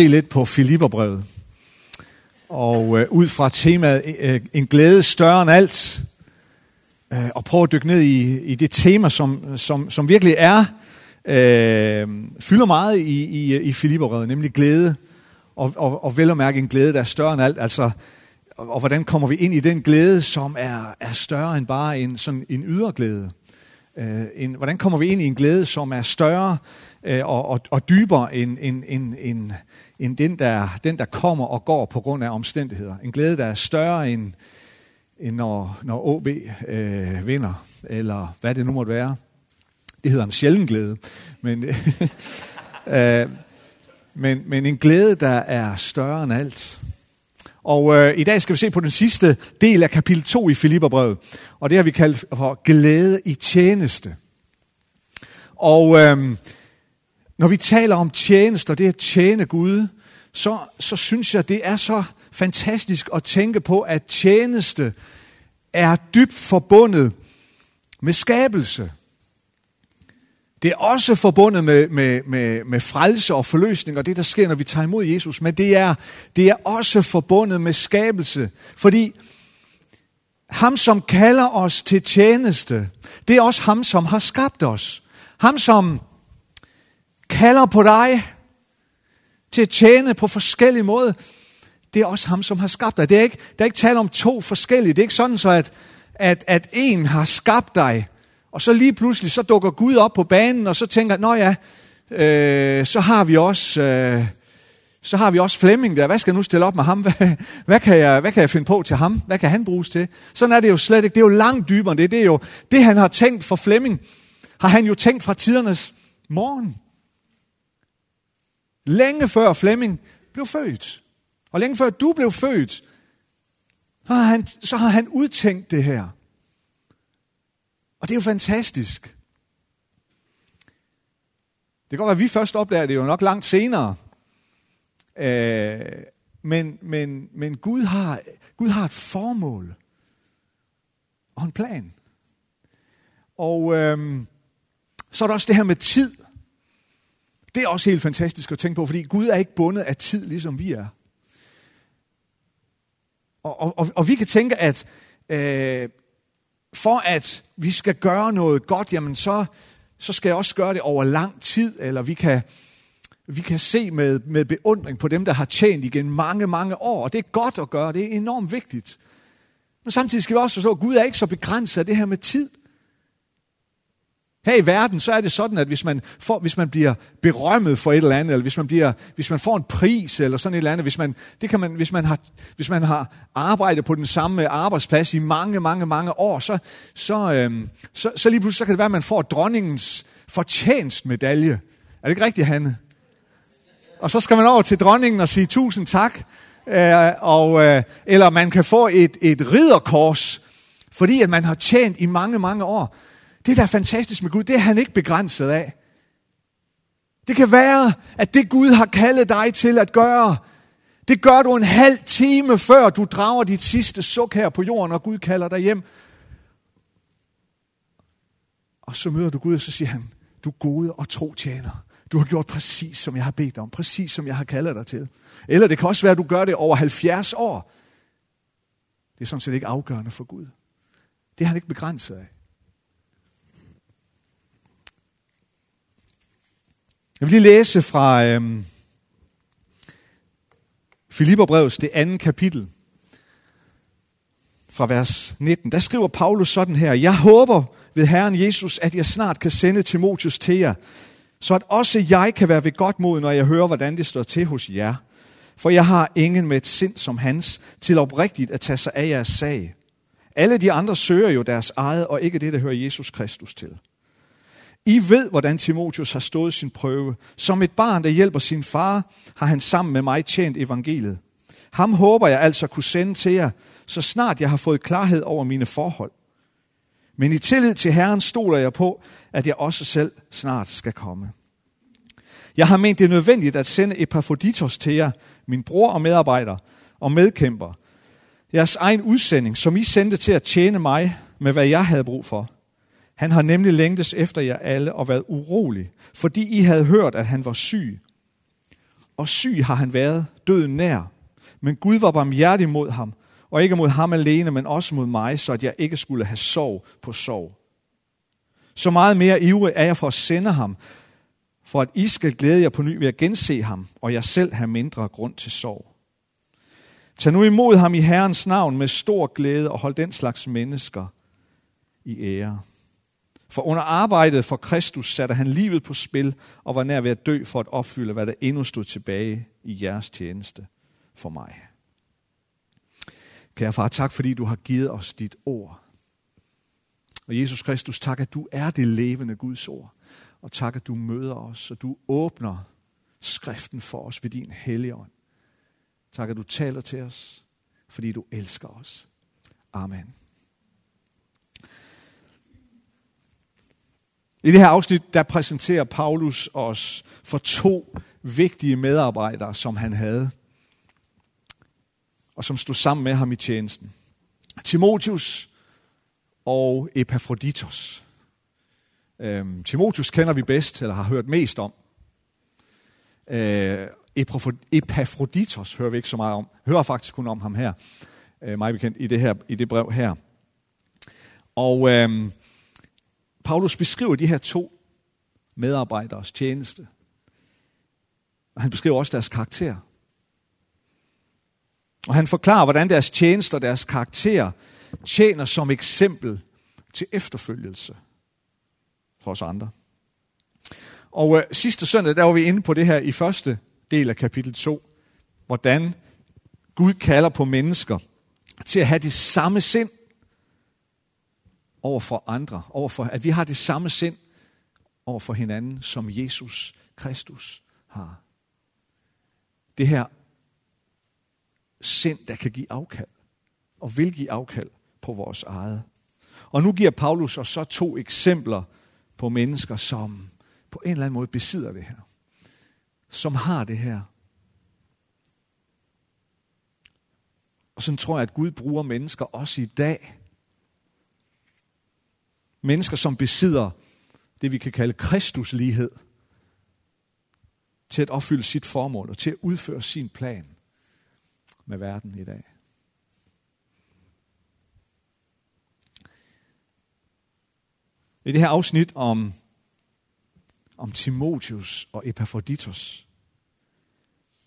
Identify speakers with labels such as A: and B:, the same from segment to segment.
A: se lidt på Filipperbrevet. Og øh, ud fra temaet øh, en glæde større end alt, øh, og prøve at dykke ned i, i det tema, som, som, som virkelig er, øh, fylder meget i, i, i Filipperbrevet, nemlig glæde, og, og, og vel at mærke en glæde, der er større end alt, altså, og, og hvordan kommer vi ind i den glæde, som er, er større end bare en, sådan en ydre glæde. Øh, en, hvordan kommer vi ind i en glæde, som er større øh, og, og, og dybere end, end, end, end, end den, der, den, der kommer og går på grund af omstændigheder. En glæde, der er større end, end når, når OB øh, vinder, eller hvad det nu måtte være. Det hedder en sjælden glæde. Men, øh, men, men en glæde, der er større end alt. Og øh, i dag skal vi se på den sidste del af kapitel 2 i Filipperbrevet. Og det har vi kaldt for glæde i tjeneste. Og øh, når vi taler om tjeneste, og det at tjene Gud, så, så synes jeg, det er så fantastisk at tænke på, at tjeneste er dybt forbundet med skabelse. Det er også forbundet med, med, med, med frelse og forløsning, og det der sker, når vi tager imod Jesus. Men det er, det er også forbundet med skabelse. Fordi ham, som kalder os til tjeneste, det er også ham, som har skabt os. Ham, som kalder på dig til at tjene på forskellige måder, det er også ham, som har skabt dig. Det er ikke, der er ikke tale om to forskellige. Det er ikke sådan så, at, at, at en har skabt dig, og så lige pludselig så dukker Gud op på banen, og så tænker, nå ja, øh, så har vi også... Øh, så har vi også Flemming der. Hvad skal jeg nu stille op med ham? Hvad, hvad, kan jeg, hvad kan jeg finde på til ham? Hvad kan han bruges til? Sådan er det jo slet ikke. Det er jo langt dybere end det. Det er jo det, han har tænkt for Flemming. Har han jo tænkt fra tidernes morgen. Længe før Flemming blev født. Og længe før du blev født, så har han, så har han udtænkt det her. Og det er jo fantastisk. Det kan godt være, at vi først opdager det jo nok langt senere. Øh, men, men, men Gud, har, Gud har et formål og en plan. Og øh, så er der også det her med tid. Det er også helt fantastisk at tænke på, fordi Gud er ikke bundet af tid, ligesom vi er. Og, og, og, og vi kan tænke, at øh, for at vi skal gøre noget godt, jamen så, så skal jeg også gøre det over lang tid, eller vi kan, vi kan se med, med beundring på dem, der har tjent igen mange, mange år. Og det er godt at gøre, det er enormt vigtigt. Men samtidig skal vi også forstå, at Gud er ikke så begrænset af det her med tid. Her i verden, så er det sådan, at hvis man, får, hvis man bliver berømmet for et eller andet, eller hvis man, bliver, hvis man får en pris, eller sådan et eller andet, hvis man, det kan man, hvis, man har, hvis man har arbejdet på den samme arbejdsplads i mange, mange, mange år, så, så, øhm, så, så lige pludselig så kan det være, at man får dronningens fortjenstmedalje. Er det ikke rigtigt, Hanne? Og så skal man over til dronningen og sige tusind tak, øh, og, øh, eller man kan få et, et ridderkors, fordi at man har tjent i mange, mange år. Det, der er fantastisk med Gud, det er han ikke begrænset af. Det kan være, at det Gud har kaldet dig til at gøre, det gør du en halv time før du drager dit sidste suk her på jorden, og Gud kalder dig hjem. Og så møder du Gud, og så siger han, du gode og tro tjener. Du har gjort præcis, som jeg har bedt dig om. Præcis, som jeg har kaldet dig til. Eller det kan også være, at du gør det over 70 år. Det er sådan set ikke afgørende for Gud. Det er han ikke begrænset af. Jeg vil lige læse fra øhm, Filipperbrevets det andet kapitel, fra vers 19. Der skriver Paulus sådan her, Jeg håber ved Herren Jesus, at jeg snart kan sende Timotius til jer, så at også jeg kan være ved godt mod, når jeg hører, hvordan det står til hos jer. For jeg har ingen med et sind som hans, til oprigtigt at tage sig af jeres sag. Alle de andre søger jo deres eget, og ikke det, der hører Jesus Kristus til. I ved, hvordan Timotius har stået sin prøve. Som et barn, der hjælper sin far, har han sammen med mig tjent evangeliet. Ham håber jeg altså kunne sende til jer, så snart jeg har fået klarhed over mine forhold. Men i tillid til Herren stoler jeg på, at jeg også selv snart skal komme. Jeg har ment det nødvendigt at sende Epaphroditos til jer, min bror og medarbejder og medkæmper. Jeres egen udsending, som I sendte til at tjene mig med, hvad jeg havde brug for – han har nemlig længtes efter jer alle og været urolig, fordi I havde hørt, at han var syg. og syg har han været, døden nær. Men Gud var barmhjertig mod ham, og ikke mod ham alene, men også mod mig, så at jeg ikke skulle have sorg på sorg. Så meget mere ivrig er jeg for at sende ham, for at I skal glæde jer på ny ved at gense ham, og jeg selv have mindre grund til sorg. Tag nu imod ham i Herrens navn med stor glæde og hold den slags mennesker i ære. For under arbejdet for Kristus satte han livet på spil og var nær ved at dø for at opfylde, hvad der endnu stod tilbage i jeres tjeneste for mig. Kære far, tak fordi du har givet os dit ord. Og Jesus Kristus, tak at du er det levende Guds ord. Og tak at du møder os, og du åbner skriften for os ved din hellige ånd. Tak at du taler til os, fordi du elsker os. Amen. I det her afsnit, der præsenterer Paulus os for to vigtige medarbejdere, som han havde, og som stod sammen med ham i tjenesten. Timotius og Epafroditos. Øhm, Timotius kender vi bedst, eller har hørt mest om. Øh, Epafroditos hører vi ikke så meget om. Hører faktisk kun om ham her, øh, mig bekendt, i det, her, i det brev her. Og øhm, Paulus beskriver de her to medarbejderes tjeneste. Og han beskriver også deres karakter. Og han forklarer, hvordan deres tjeneste og deres karakter tjener som eksempel til efterfølgelse for os andre. Og øh, sidste søndag, der var vi inde på det her i første del af kapitel 2. Hvordan Gud kalder på mennesker til at have det samme sind over for andre. Over for, at vi har det samme sind over for hinanden, som Jesus Kristus har. Det her sind, der kan give afkald, og vil give afkald på vores eget. Og nu giver Paulus os så to eksempler på mennesker, som på en eller anden måde besidder det her. Som har det her. Og sådan tror jeg, at Gud bruger mennesker også i dag. Mennesker, som besidder det, vi kan kalde Kristuslighed. Til at opfylde sit formål og til at udføre sin plan med verden i dag. I det her afsnit om, om Timotius og Epaphroditus,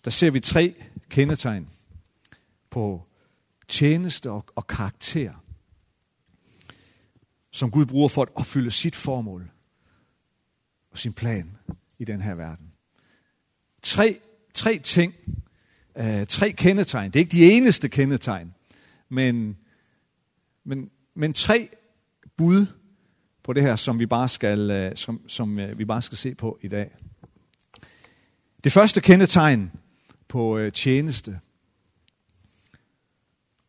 A: der ser vi tre kendetegn på tjeneste og, og karakter, som Gud bruger for at opfylde sit formål og sin plan i den her verden. Tre, tre ting, øh, tre kendetegn. Det er ikke de eneste kendetegn, men, men, men tre bud på det her, som vi bare skal, øh, som, som øh, vi bare skal se på i dag. Det første kendetegn på øh, tjeneste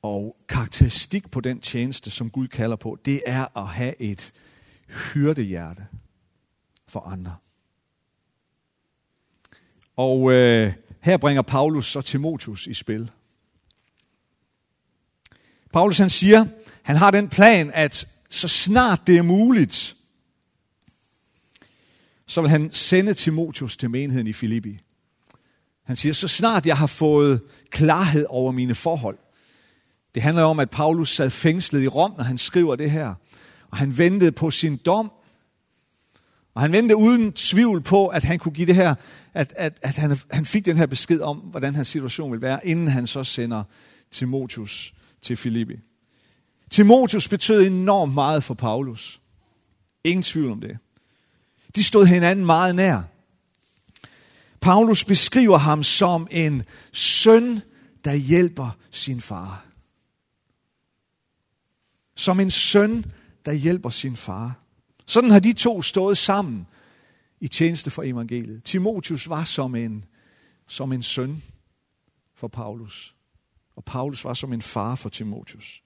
A: og karakteristik på den tjeneste, som Gud kalder på, det er at have et hyrdehjerte for andre. Og øh, her bringer Paulus så Timotius i spil. Paulus han siger, han har den plan, at så snart det er muligt, så vil han sende Timotius til menigheden i Filippi. Han siger, så snart jeg har fået klarhed over mine forhold. Det handler om, at Paulus sad fængslet i Rom, når han skriver det her. Og han ventede på sin dom. Og han ventede uden tvivl på, at han kunne give det her, at, at, at han, han fik den her besked om, hvordan hans situation ville være, inden han så sender Timotius til Filippi. Timotius betød enormt meget for Paulus. Ingen tvivl om det. De stod hinanden meget nær. Paulus beskriver ham som en søn, der hjælper sin far. Som en søn, der hjælper sin far. Sådan har de to stået sammen i tjeneste for evangeliet. Timotius var som en, som en søn for Paulus. Og Paulus var som en far for Timotius.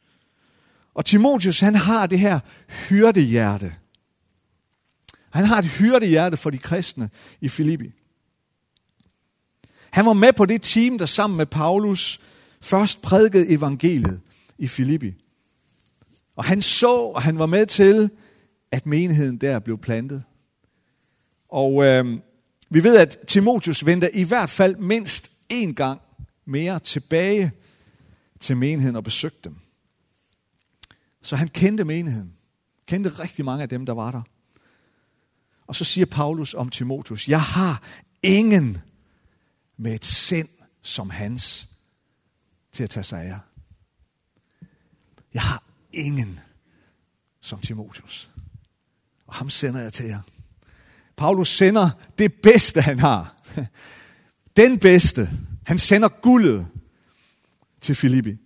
A: Og Timotius, han har det her hyrdehjerte. Han har et hyrdehjerte for de kristne i Filippi. Han var med på det team, der sammen med Paulus først prædikede evangeliet i Filippi. Og han så, og han var med til, at menigheden der blev plantet. Og øh, Vi ved, at Timotius venter i hvert fald mindst én gang mere tilbage til menigheden og besøgte dem. Så han kendte menigheden. Kendte rigtig mange af dem, der var der. Og så siger Paulus om Timotius, jeg har ingen med et sind som hans til at tage sig af jer. Jeg har ingen som Timotius. Og ham sender jeg til jer. Paulus sender det bedste, han har. Den bedste. Han sender guldet til Filippi.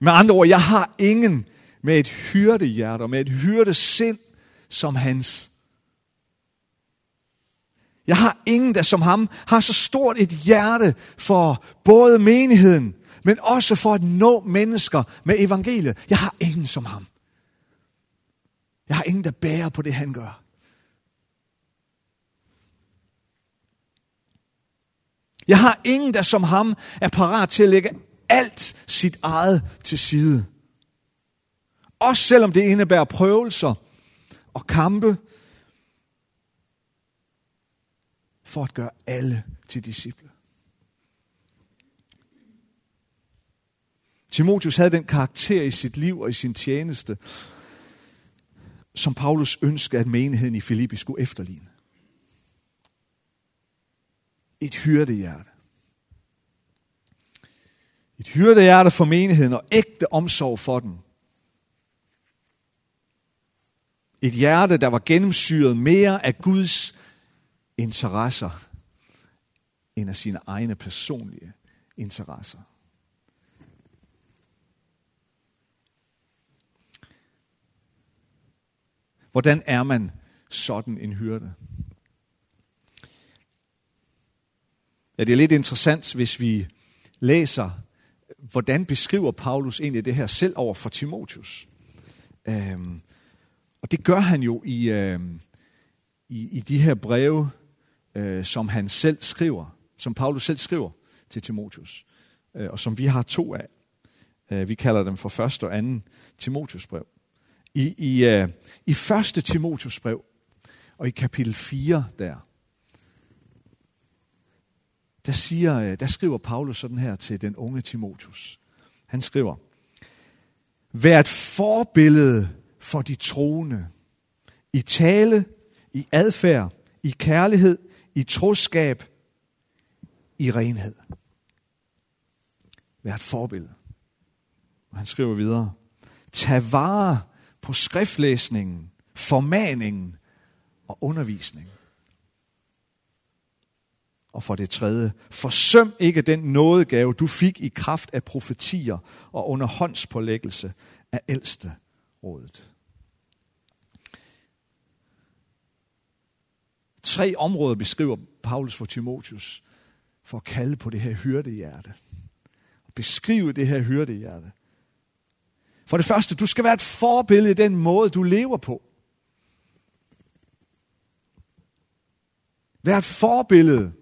A: Med andre ord, jeg har ingen med et hyrdehjerte og med et hyrdesind som hans. Jeg har ingen, der som ham har så stort et hjerte for både menigheden, men også for at nå mennesker med evangeliet. Jeg har ingen som ham. Jeg har ingen, der bærer på det, han gør. Jeg har ingen, der som ham er parat til at lægge alt sit eget til side. Også selvom det indebærer prøvelser og kampe for at gøre alle til disciple. Timotius havde den karakter i sit liv og i sin tjeneste, som Paulus ønskede, at menigheden i Filippi skulle efterligne. Et hyrdehjerte. Et hyrdehjerte for menigheden og ægte omsorg for den. Et hjerte, der var gennemsyret mere af Guds interesser, end af sine egne personlige interesser. Hvordan er man sådan en hyrde? Ja, det er lidt interessant, hvis vi læser, hvordan beskriver Paulus egentlig det her selv over for Timotius. Øhm, og det gør han jo i, øhm, i, i de her breve, øh, som han selv skriver, som Paulus selv skriver til Timotius, øh, og som vi har to af. Øh, vi kalder dem for første og anden Timotius brev i, i, uh, i 1. Timotius brev, og i kapitel 4 der, der, siger, øh, der skriver Paulus sådan her til den unge Timotius. Han skriver, Vær et forbillede for de troende, i tale, i adfærd, i kærlighed, i troskab, i renhed. Vær et forbillede. Og han skriver videre, Tag vare på skriftlæsningen, formaningen og undervisningen. Og for det tredje, forsøm ikke den nådegave, du fik i kraft af profetier og under håndspålæggelse af ældste rådet. Tre områder beskriver Paulus for Timotius for at kalde på det her hyrdehjerte. Beskrive det her hyrdehjerte. For det første, du skal være et forbillede i den måde, du lever på. Vær et forbillede.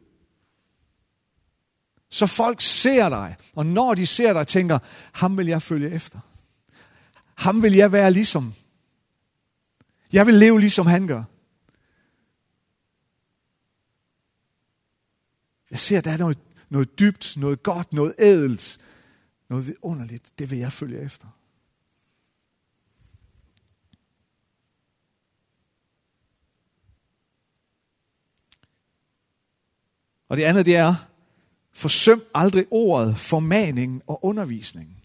A: Så folk ser dig, og når de ser dig, tænker, ham vil jeg følge efter. Ham vil jeg være ligesom. Jeg vil leve ligesom han gør. Jeg ser, der er noget, noget dybt, noget godt, noget ædelt, noget underligt. Det vil jeg følge efter. Og det andet, det er, forsøm aldrig ordet, formaning og undervisning,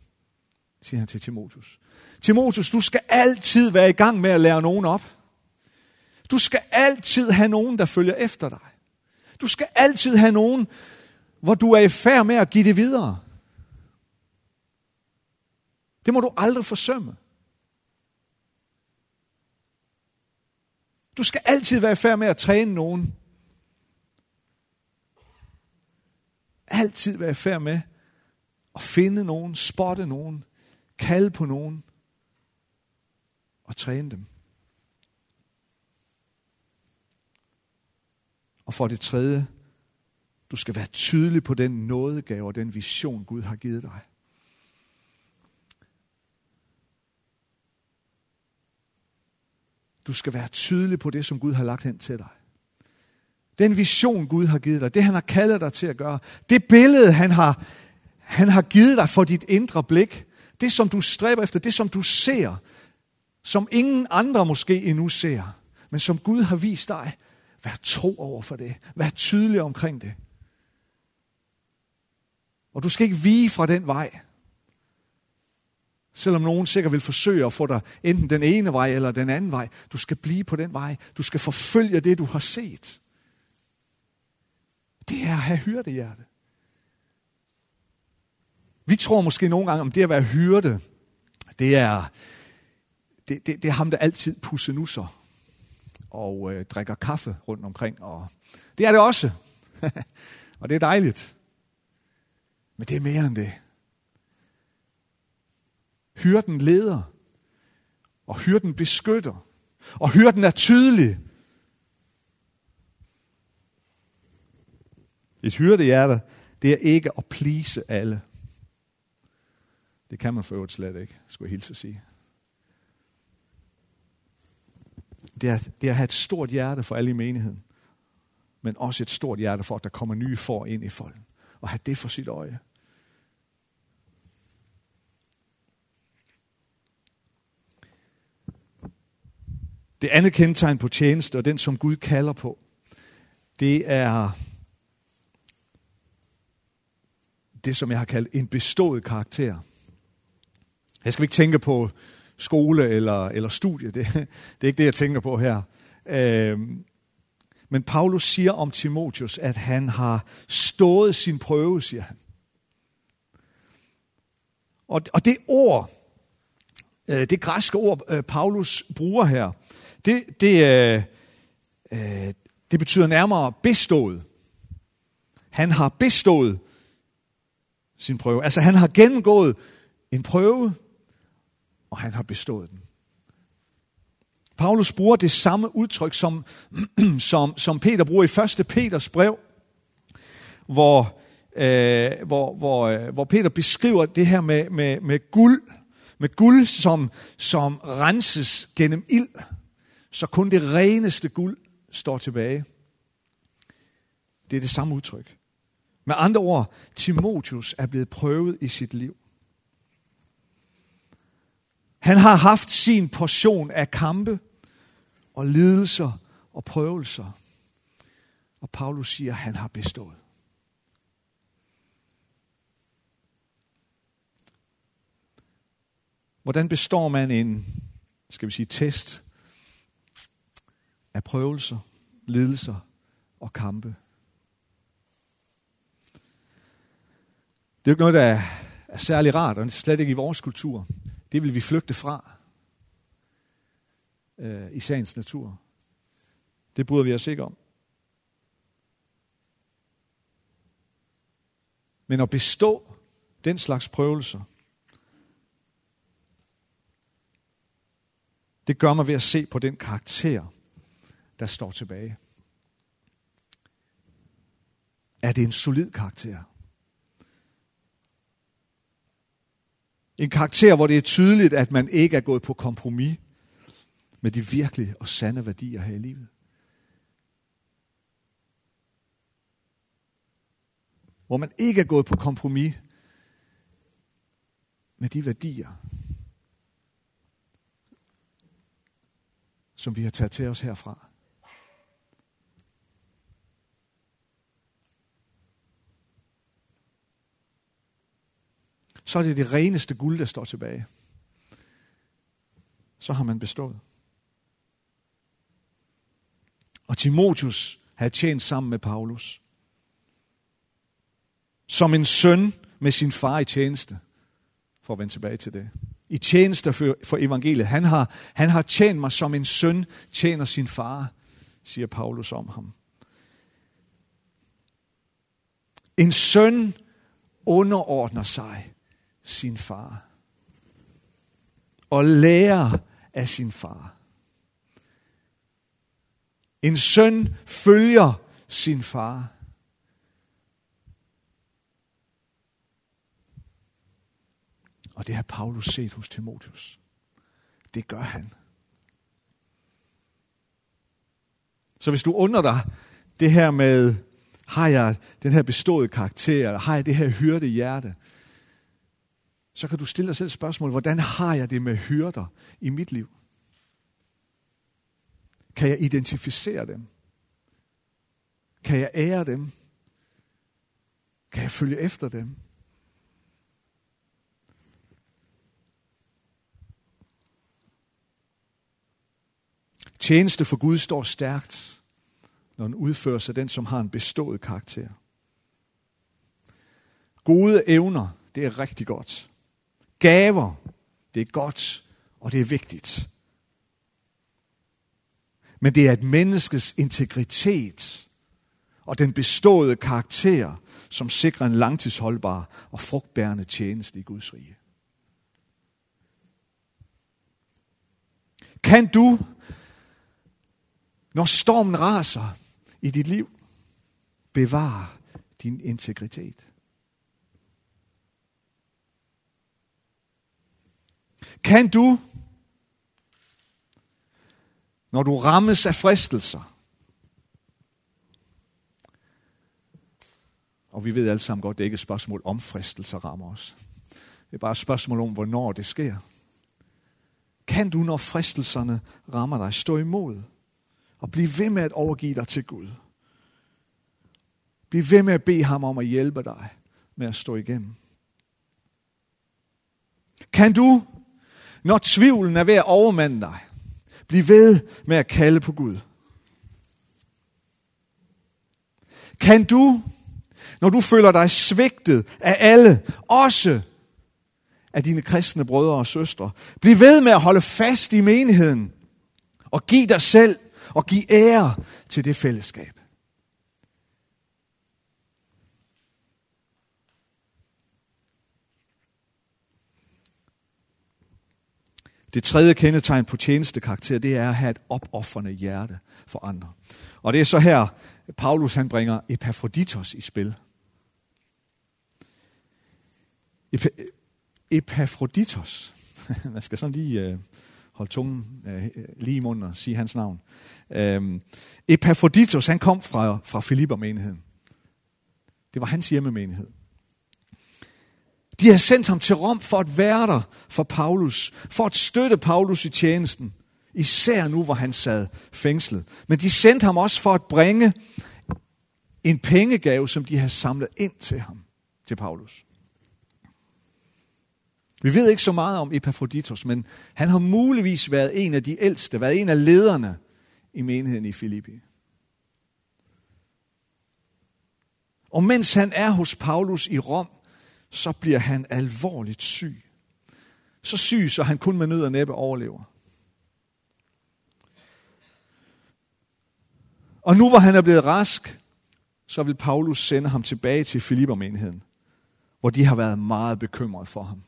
A: siger han til Timotus. Timotus, du skal altid være i gang med at lære nogen op. Du skal altid have nogen, der følger efter dig. Du skal altid have nogen, hvor du er i færd med at give det videre. Det må du aldrig forsømme. Du skal altid være i færd med at træne nogen, altid være i færd med at finde nogen, spotte nogen, kalde på nogen og træne dem. Og for det tredje, du skal være tydelig på den nådegave og den vision, Gud har givet dig. Du skal være tydelig på det, som Gud har lagt hen til dig. Den vision, Gud har givet dig, det han har kaldet dig til at gøre, det billede, han har, han har givet dig for dit indre blik, det som du stræber efter, det som du ser, som ingen andre måske endnu ser, men som Gud har vist dig, vær tro over for det. Vær tydelig omkring det. Og du skal ikke vige fra den vej. Selvom nogen sikkert vil forsøge at få dig enten den ene vej eller den anden vej. Du skal blive på den vej. Du skal forfølge det, du har set. Det er at have hyrdehjerte. Vi tror måske nogle gange, om det at være hyrde, det er, det, det, det er ham, der altid pussenusser og øh, drikker kaffe rundt omkring. Og det er det også. og det er dejligt. Men det er mere end det. Hyrden leder, og hyrden beskytter, og hyrden er tydelig. Et hyrdehjerte, det er ikke at plise alle. Det kan man for øvrigt slet ikke, skulle jeg hilse at sige. Det er, det er at have et stort hjerte for alle i menigheden, men også et stort hjerte for, at der kommer nye for ind i folden. Og have det for sit øje. Det andet kendetegn på tjeneste, og den som Gud kalder på, det er det, som jeg har kaldt en bestået karakter. Jeg skal ikke tænke på skole eller, eller studie, det, det er ikke det, jeg tænker på her. Øh, men Paulus siger om Timotius, at han har stået sin prøve, siger han. Og, og det ord, øh, det græske ord, øh, Paulus bruger her, det, det, øh, det betyder nærmere bestået. Han har bestået sin prøve. Altså han har gennemgået en prøve, og han har bestået den. Paulus bruger det samme udtryk, som, som, som Peter bruger i 1. Peters brev, hvor, øh, hvor, hvor, øh, hvor Peter beskriver det her med, med, med guld, med guld, som, som renses gennem ild så kun det reneste guld står tilbage. Det er det samme udtryk. Med andre ord, Timotius er blevet prøvet i sit liv. Han har haft sin portion af kampe og lidelser og prøvelser. Og Paulus siger, at han har bestået. Hvordan består man en, skal vi sige, test af prøvelser, lidelser og kampe. Det er jo ikke noget, der er særlig rart, og slet ikke i vores kultur. Det vil vi flygte fra øh, i sagens natur. Det bryder vi os ikke om. Men at bestå den slags prøvelser, det gør mig ved at se på den karakter, der står tilbage. Er det en solid karakter? En karakter, hvor det er tydeligt, at man ikke er gået på kompromis med de virkelige og sande værdier her i livet. Hvor man ikke er gået på kompromis med de værdier, som vi har taget til os herfra. Så er det det reneste guld, der står tilbage. Så har man bestået. Og Timotius havde tjent sammen med Paulus. Som en søn med sin far i tjeneste. For at vende tilbage til det. I tjeneste for, for evangeliet. Han har, han har tjent mig som en søn tjener sin far, siger Paulus om ham. En søn underordner sig sin far. Og lære af sin far. En søn følger sin far. Og det har Paulus set hos Timotheus. Det gør han. Så hvis du undrer dig det her med, har jeg den her bestået karakter, eller har jeg det her hyrde hjerte, så kan du stille dig selv spørgsmål, hvordan har jeg det med hyrder i mit liv? Kan jeg identificere dem? Kan jeg ære dem? Kan jeg følge efter dem? Tjeneste for Gud står stærkt, når den udføres af den, som har en bestået karakter. Gode evner, det er rigtig godt. Gaver, det er godt, og det er vigtigt. Men det er et menneskes integritet og den beståede karakter, som sikrer en langtidsholdbar og frugtbærende tjeneste i Guds rige. Kan du, når stormen raser i dit liv, bevare din integritet? Kan du, når du rammes af fristelser, og vi ved alle sammen godt, det er ikke et spørgsmål om fristelser rammer os. Det er bare et spørgsmål om, hvornår det sker. Kan du, når fristelserne rammer dig, stå imod og blive ved med at overgive dig til Gud? Bliv ved med at bede ham om at hjælpe dig med at stå igennem. Kan du, når tvivlen er ved at overmande dig, bliv ved med at kalde på Gud? Kan du, når du føler dig svigtet af alle, også af dine kristne brødre og søstre, bliv ved med at holde fast i menigheden og giv dig selv og giv ære til det fællesskab. Det tredje kendetegn på tjenestekarakter, det er at have et opoffrende hjerte for andre. Og det er så her, Paulus han bringer Epafroditos i spil. Epafroditos. Man skal sådan lige øh, holde tungen øh, lige i munden og sige hans navn. Øhm, Epafroditos, han kom fra, fra Filippermenigheden. Det var hans hjemmemenighed. De har sendt ham til Rom for at være der for Paulus, for at støtte Paulus i tjenesten, især nu, hvor han sad fængslet. Men de sendte ham også for at bringe en pengegave, som de havde samlet ind til ham, til Paulus. Vi ved ikke så meget om Epaphroditos, men han har muligvis været en af de ældste, været en af lederne i menigheden i Filippi. Og mens han er hos Paulus i Rom, så bliver han alvorligt syg. Så syg, så han kun med nød og næppe overlever. Og nu hvor han er blevet rask, så vil Paulus sende ham tilbage til Filippermenigheden, hvor de har været meget bekymret for ham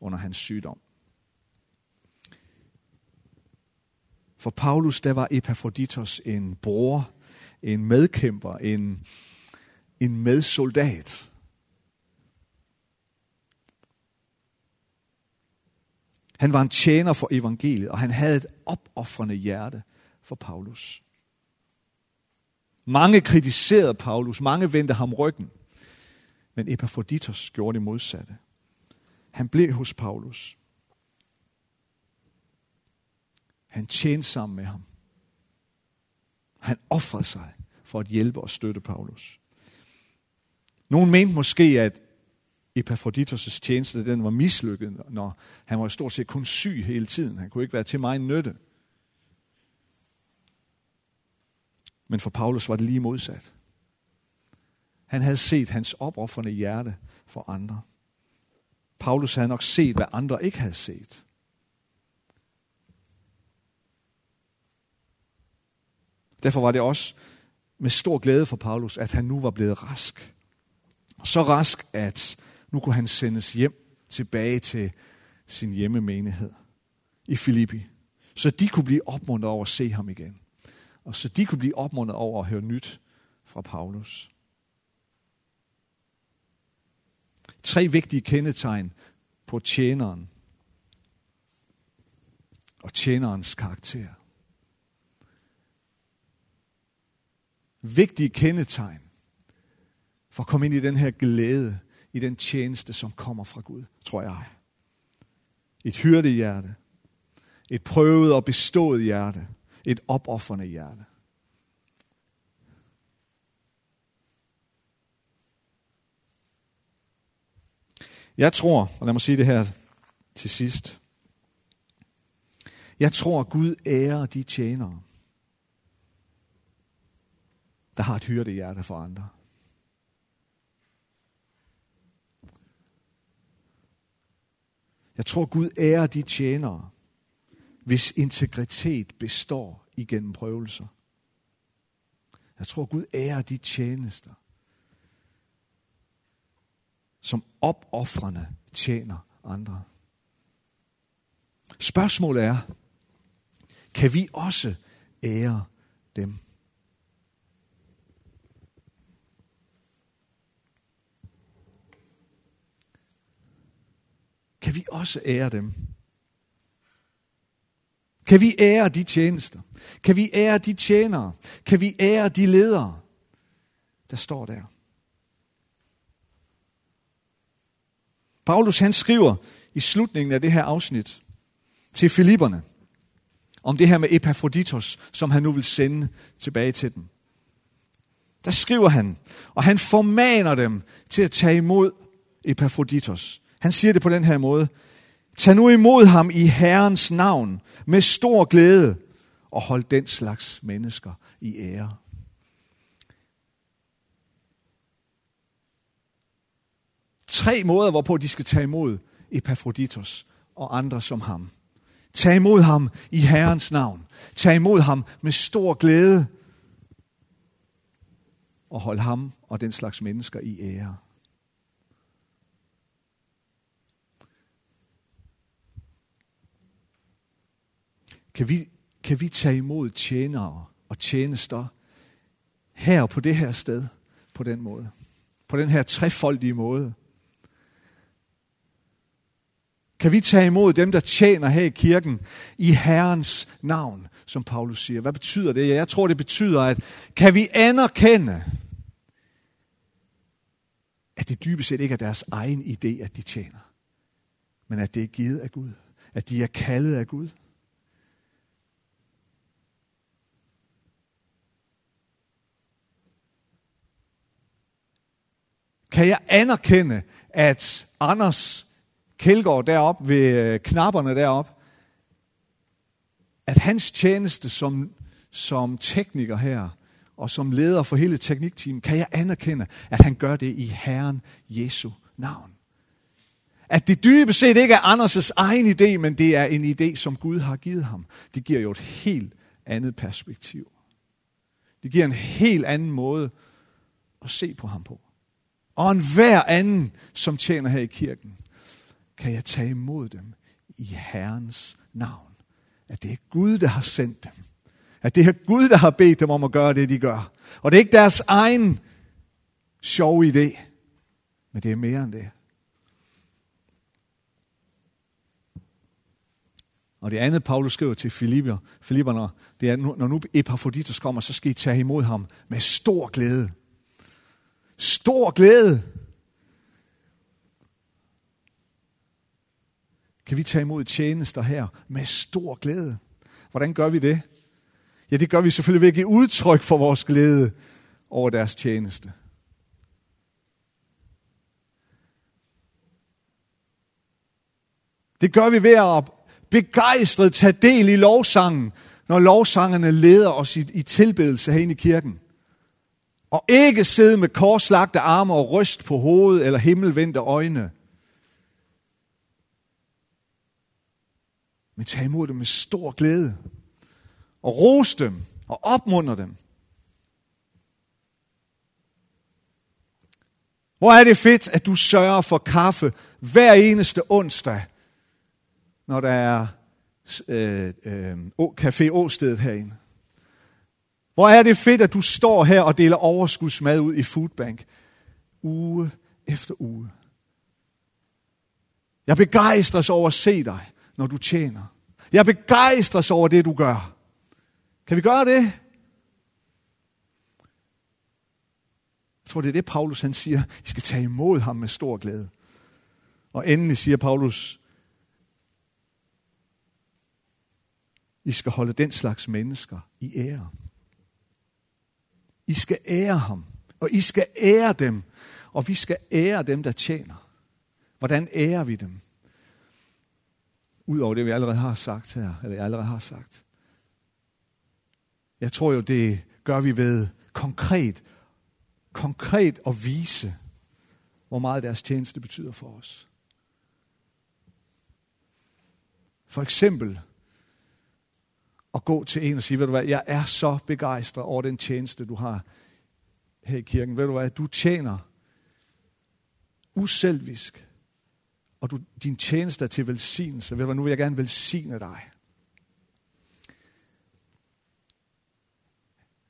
A: under hans sygdom. For Paulus, der var Epafroditos en bror, en medkæmper, en, en medsoldat. Han var en tjener for evangeliet, og han havde et opoffrende hjerte for Paulus. Mange kritiserede Paulus, mange vendte ham ryggen, men Epaphroditos gjorde det modsatte. Han blev hos Paulus. Han tjente sammen med ham. Han offrede sig for at hjælpe og støtte Paulus. Nogen mente måske, at Epafroditus' tjeneste den var mislykket, når han var stort set kun syg hele tiden. Han kunne ikke være til mig nytte. Men for Paulus var det lige modsat. Han havde set hans opoffrende hjerte for andre. Paulus havde nok set, hvad andre ikke havde set. Derfor var det også med stor glæde for Paulus, at han nu var blevet rask. Så rask, at nu kunne han sendes hjem tilbage til sin hjemmemenighed i Filippi. Så de kunne blive opmuntret over at se ham igen. Og så de kunne blive opmuntret over at høre nyt fra Paulus. Tre vigtige kendetegn på tjeneren og tjenerens karakter. vigtige kendetegn for at komme ind i den her glæde, i den tjeneste, som kommer fra Gud, tror jeg. Et hyrdehjerte, et prøvet og bestået hjerte, et opoffrende hjerte. Jeg tror, og lad mig sige det her til sidst. Jeg tror, Gud ærer de tjenere, der har et hyrdehjerte for andre. Jeg tror, Gud ærer de tjenere, hvis integritet består igennem prøvelser. Jeg tror, Gud ærer de tjenester, som opoffrende tjener andre. Spørgsmålet er, kan vi også ære dem? Kan vi også ære dem? Kan vi ære de tjenester? Kan vi ære de tjenere? Kan vi ære de ledere, der står der? Paulus han skriver i slutningen af det her afsnit til Filipperne om det her med Epafroditos, som han nu vil sende tilbage til dem. Der skriver han, og han formaner dem til at tage imod Epafroditos, han siger det på den her måde. Tag nu imod ham i Herrens navn med stor glæde og hold den slags mennesker i ære. Tre måder, hvorpå de skal tage imod Epaphroditos og andre som ham. Tag imod ham i Herrens navn. Tag imod ham med stor glæde og hold ham og den slags mennesker i ære. Kan vi, kan vi tage imod tjenere og tjenester her på det her sted på den måde? På den her trefoldige måde? Kan vi tage imod dem, der tjener her i kirken i Herrens navn, som Paulus siger? Hvad betyder det? Jeg tror, det betyder, at kan vi anerkende, at det dybest set ikke er deres egen idé, at de tjener, men at det er givet af Gud, at de er kaldet af Gud. Kan jeg anerkende, at Anders Kjeldgaard derop ved øh, knapperne derop, at hans tjeneste som, som tekniker her, og som leder for hele teknikteamet, kan jeg anerkende, at han gør det i Herren Jesu navn. At det dybest set ikke er Anders' egen idé, men det er en idé, som Gud har givet ham. Det giver jo et helt andet perspektiv. Det giver en helt anden måde at se på ham på. Og en hver anden, som tjener her i kirken, kan jeg tage imod dem i Herrens navn. At det er Gud, der har sendt dem. At det er Gud, der har bedt dem om at gøre det, de gør. Og det er ikke deres egen sjov idé, men det er mere end det. Og det andet, Paulus skriver til Filipper, Filipperne, det er, når nu Epaphroditus kommer, så skal I tage imod ham med stor glæde. Stor glæde. kan vi tage imod tjenester her med stor glæde. Hvordan gør vi det? Ja, det gør vi selvfølgelig ved at give udtryk for vores glæde over deres tjeneste. Det gør vi ved at begejstret tage del i lovsangen, når lovsangerne leder os i, i tilbedelse herinde i kirken. Og ikke sidde med korslagte arme og ryst på hovedet eller himmelvendte øjne. men tag imod dem med stor glæde. Og ros dem og opmunder dem. Hvor er det fedt, at du sørger for kaffe hver eneste onsdag, når der er øh, øh, Café Åstedet herinde. Hvor er det fedt, at du står her og deler overskudsmad ud i Foodbank uge efter uge. Jeg begejstres over at se dig når du tjener. Jeg begejstres over det, du gør. Kan vi gøre det? Jeg tror, det er det, Paulus han siger. I skal tage imod ham med stor glæde. Og endelig siger Paulus, I skal holde den slags mennesker i ære. I skal ære ham, og I skal ære dem, og vi skal ære dem, der tjener. Hvordan ærer vi dem? Udover det, vi allerede har sagt her, eller jeg allerede har sagt. Jeg tror jo, det gør vi ved konkret, konkret at vise, hvor meget deres tjeneste betyder for os. For eksempel at gå til en og sige, ved du hvad, jeg er så begejstret over den tjeneste, du har her i kirken. Ved du hvad, du tjener uselvisk, og du, din tjeneste er til velsignelse. Ved du hvad, nu vil jeg gerne velsigne dig.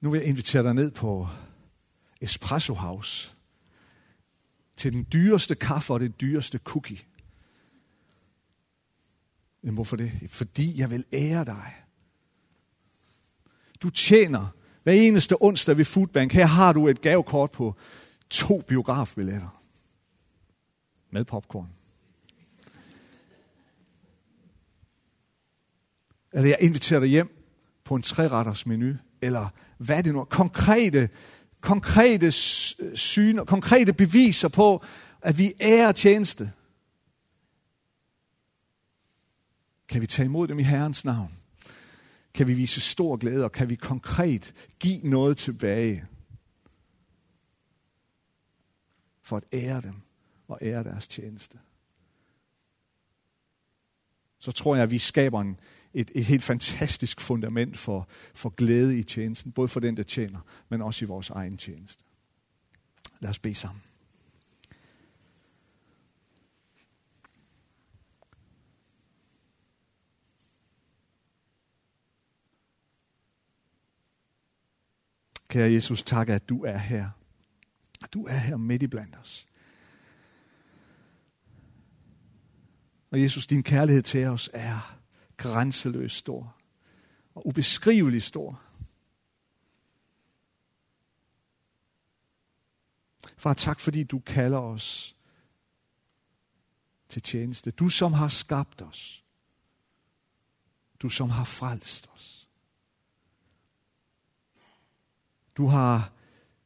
A: Nu vil jeg invitere dig ned på Espresso House til den dyreste kaffe og det dyreste cookie. Men hvorfor det? Fordi jeg vil ære dig. Du tjener hver eneste onsdag ved Foodbank. Her har du et gavekort på to biografbilletter. Med popcorn. Eller jeg inviterer dig hjem på en træretters menu. Eller hvad er det nu? Konkrete, konkrete syne, konkrete beviser på, at vi er tjeneste. Kan vi tage imod dem i Herrens navn? Kan vi vise stor glæde, og kan vi konkret give noget tilbage for at ære dem og ære deres tjeneste? Så tror jeg, at vi skaber en, et, et helt fantastisk fundament for, for glæde i tjenesten, både for den, der tjener, men også i vores egen tjeneste. Lad os bede sammen. Kære Jesus, tak, at du er her. At du er her midt i blandt os. Og Jesus, din kærlighed til os er grænseløs stor og ubeskrivelig stor. Far, tak fordi du kalder os til tjeneste. Du som har skabt os. Du som har frelst os. Du har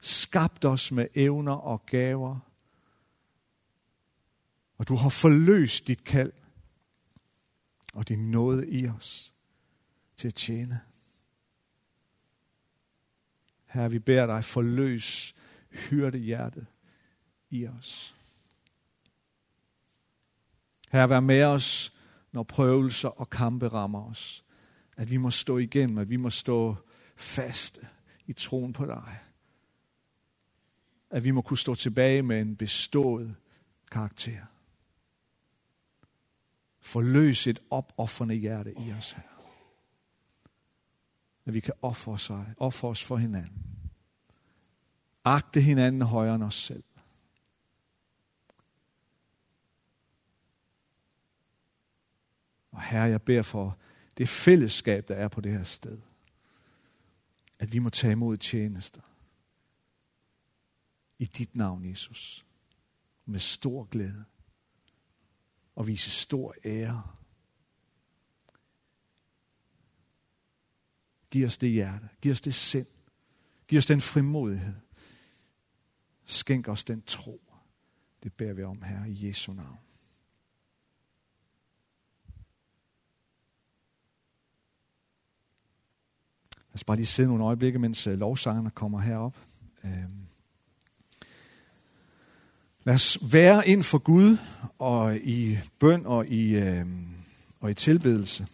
A: skabt os med evner og gaver. Og du har forløst dit kald og din nåde i os til at tjene. Her vi beder dig, forløs hyrdehjertet i os. Her vær med os, når prøvelser og kampe rammer os. At vi må stå igennem, at vi må stå faste i troen på dig. At vi må kunne stå tilbage med en bestået karakter. Forløs et opoffrende hjerte i os her. At vi kan ofre os, ofre os for hinanden. Agte hinanden højere end os selv. Og Herre, jeg beder for det fællesskab, der er på det her sted at vi må tage imod tjenester. I dit navn, Jesus. Med stor glæde. Og vise stor ære. Giv os det hjerte. Giv os det sind. Giv os den frimodighed. Skænk os den tro. Det bærer vi om her i Jesu navn. Os bare lige sidde nogle øjeblikke, mens øh, lovsangerne kommer herop. Øhm. Lad os være ind for Gud og i bøn og i, øhm, og i tilbedelse.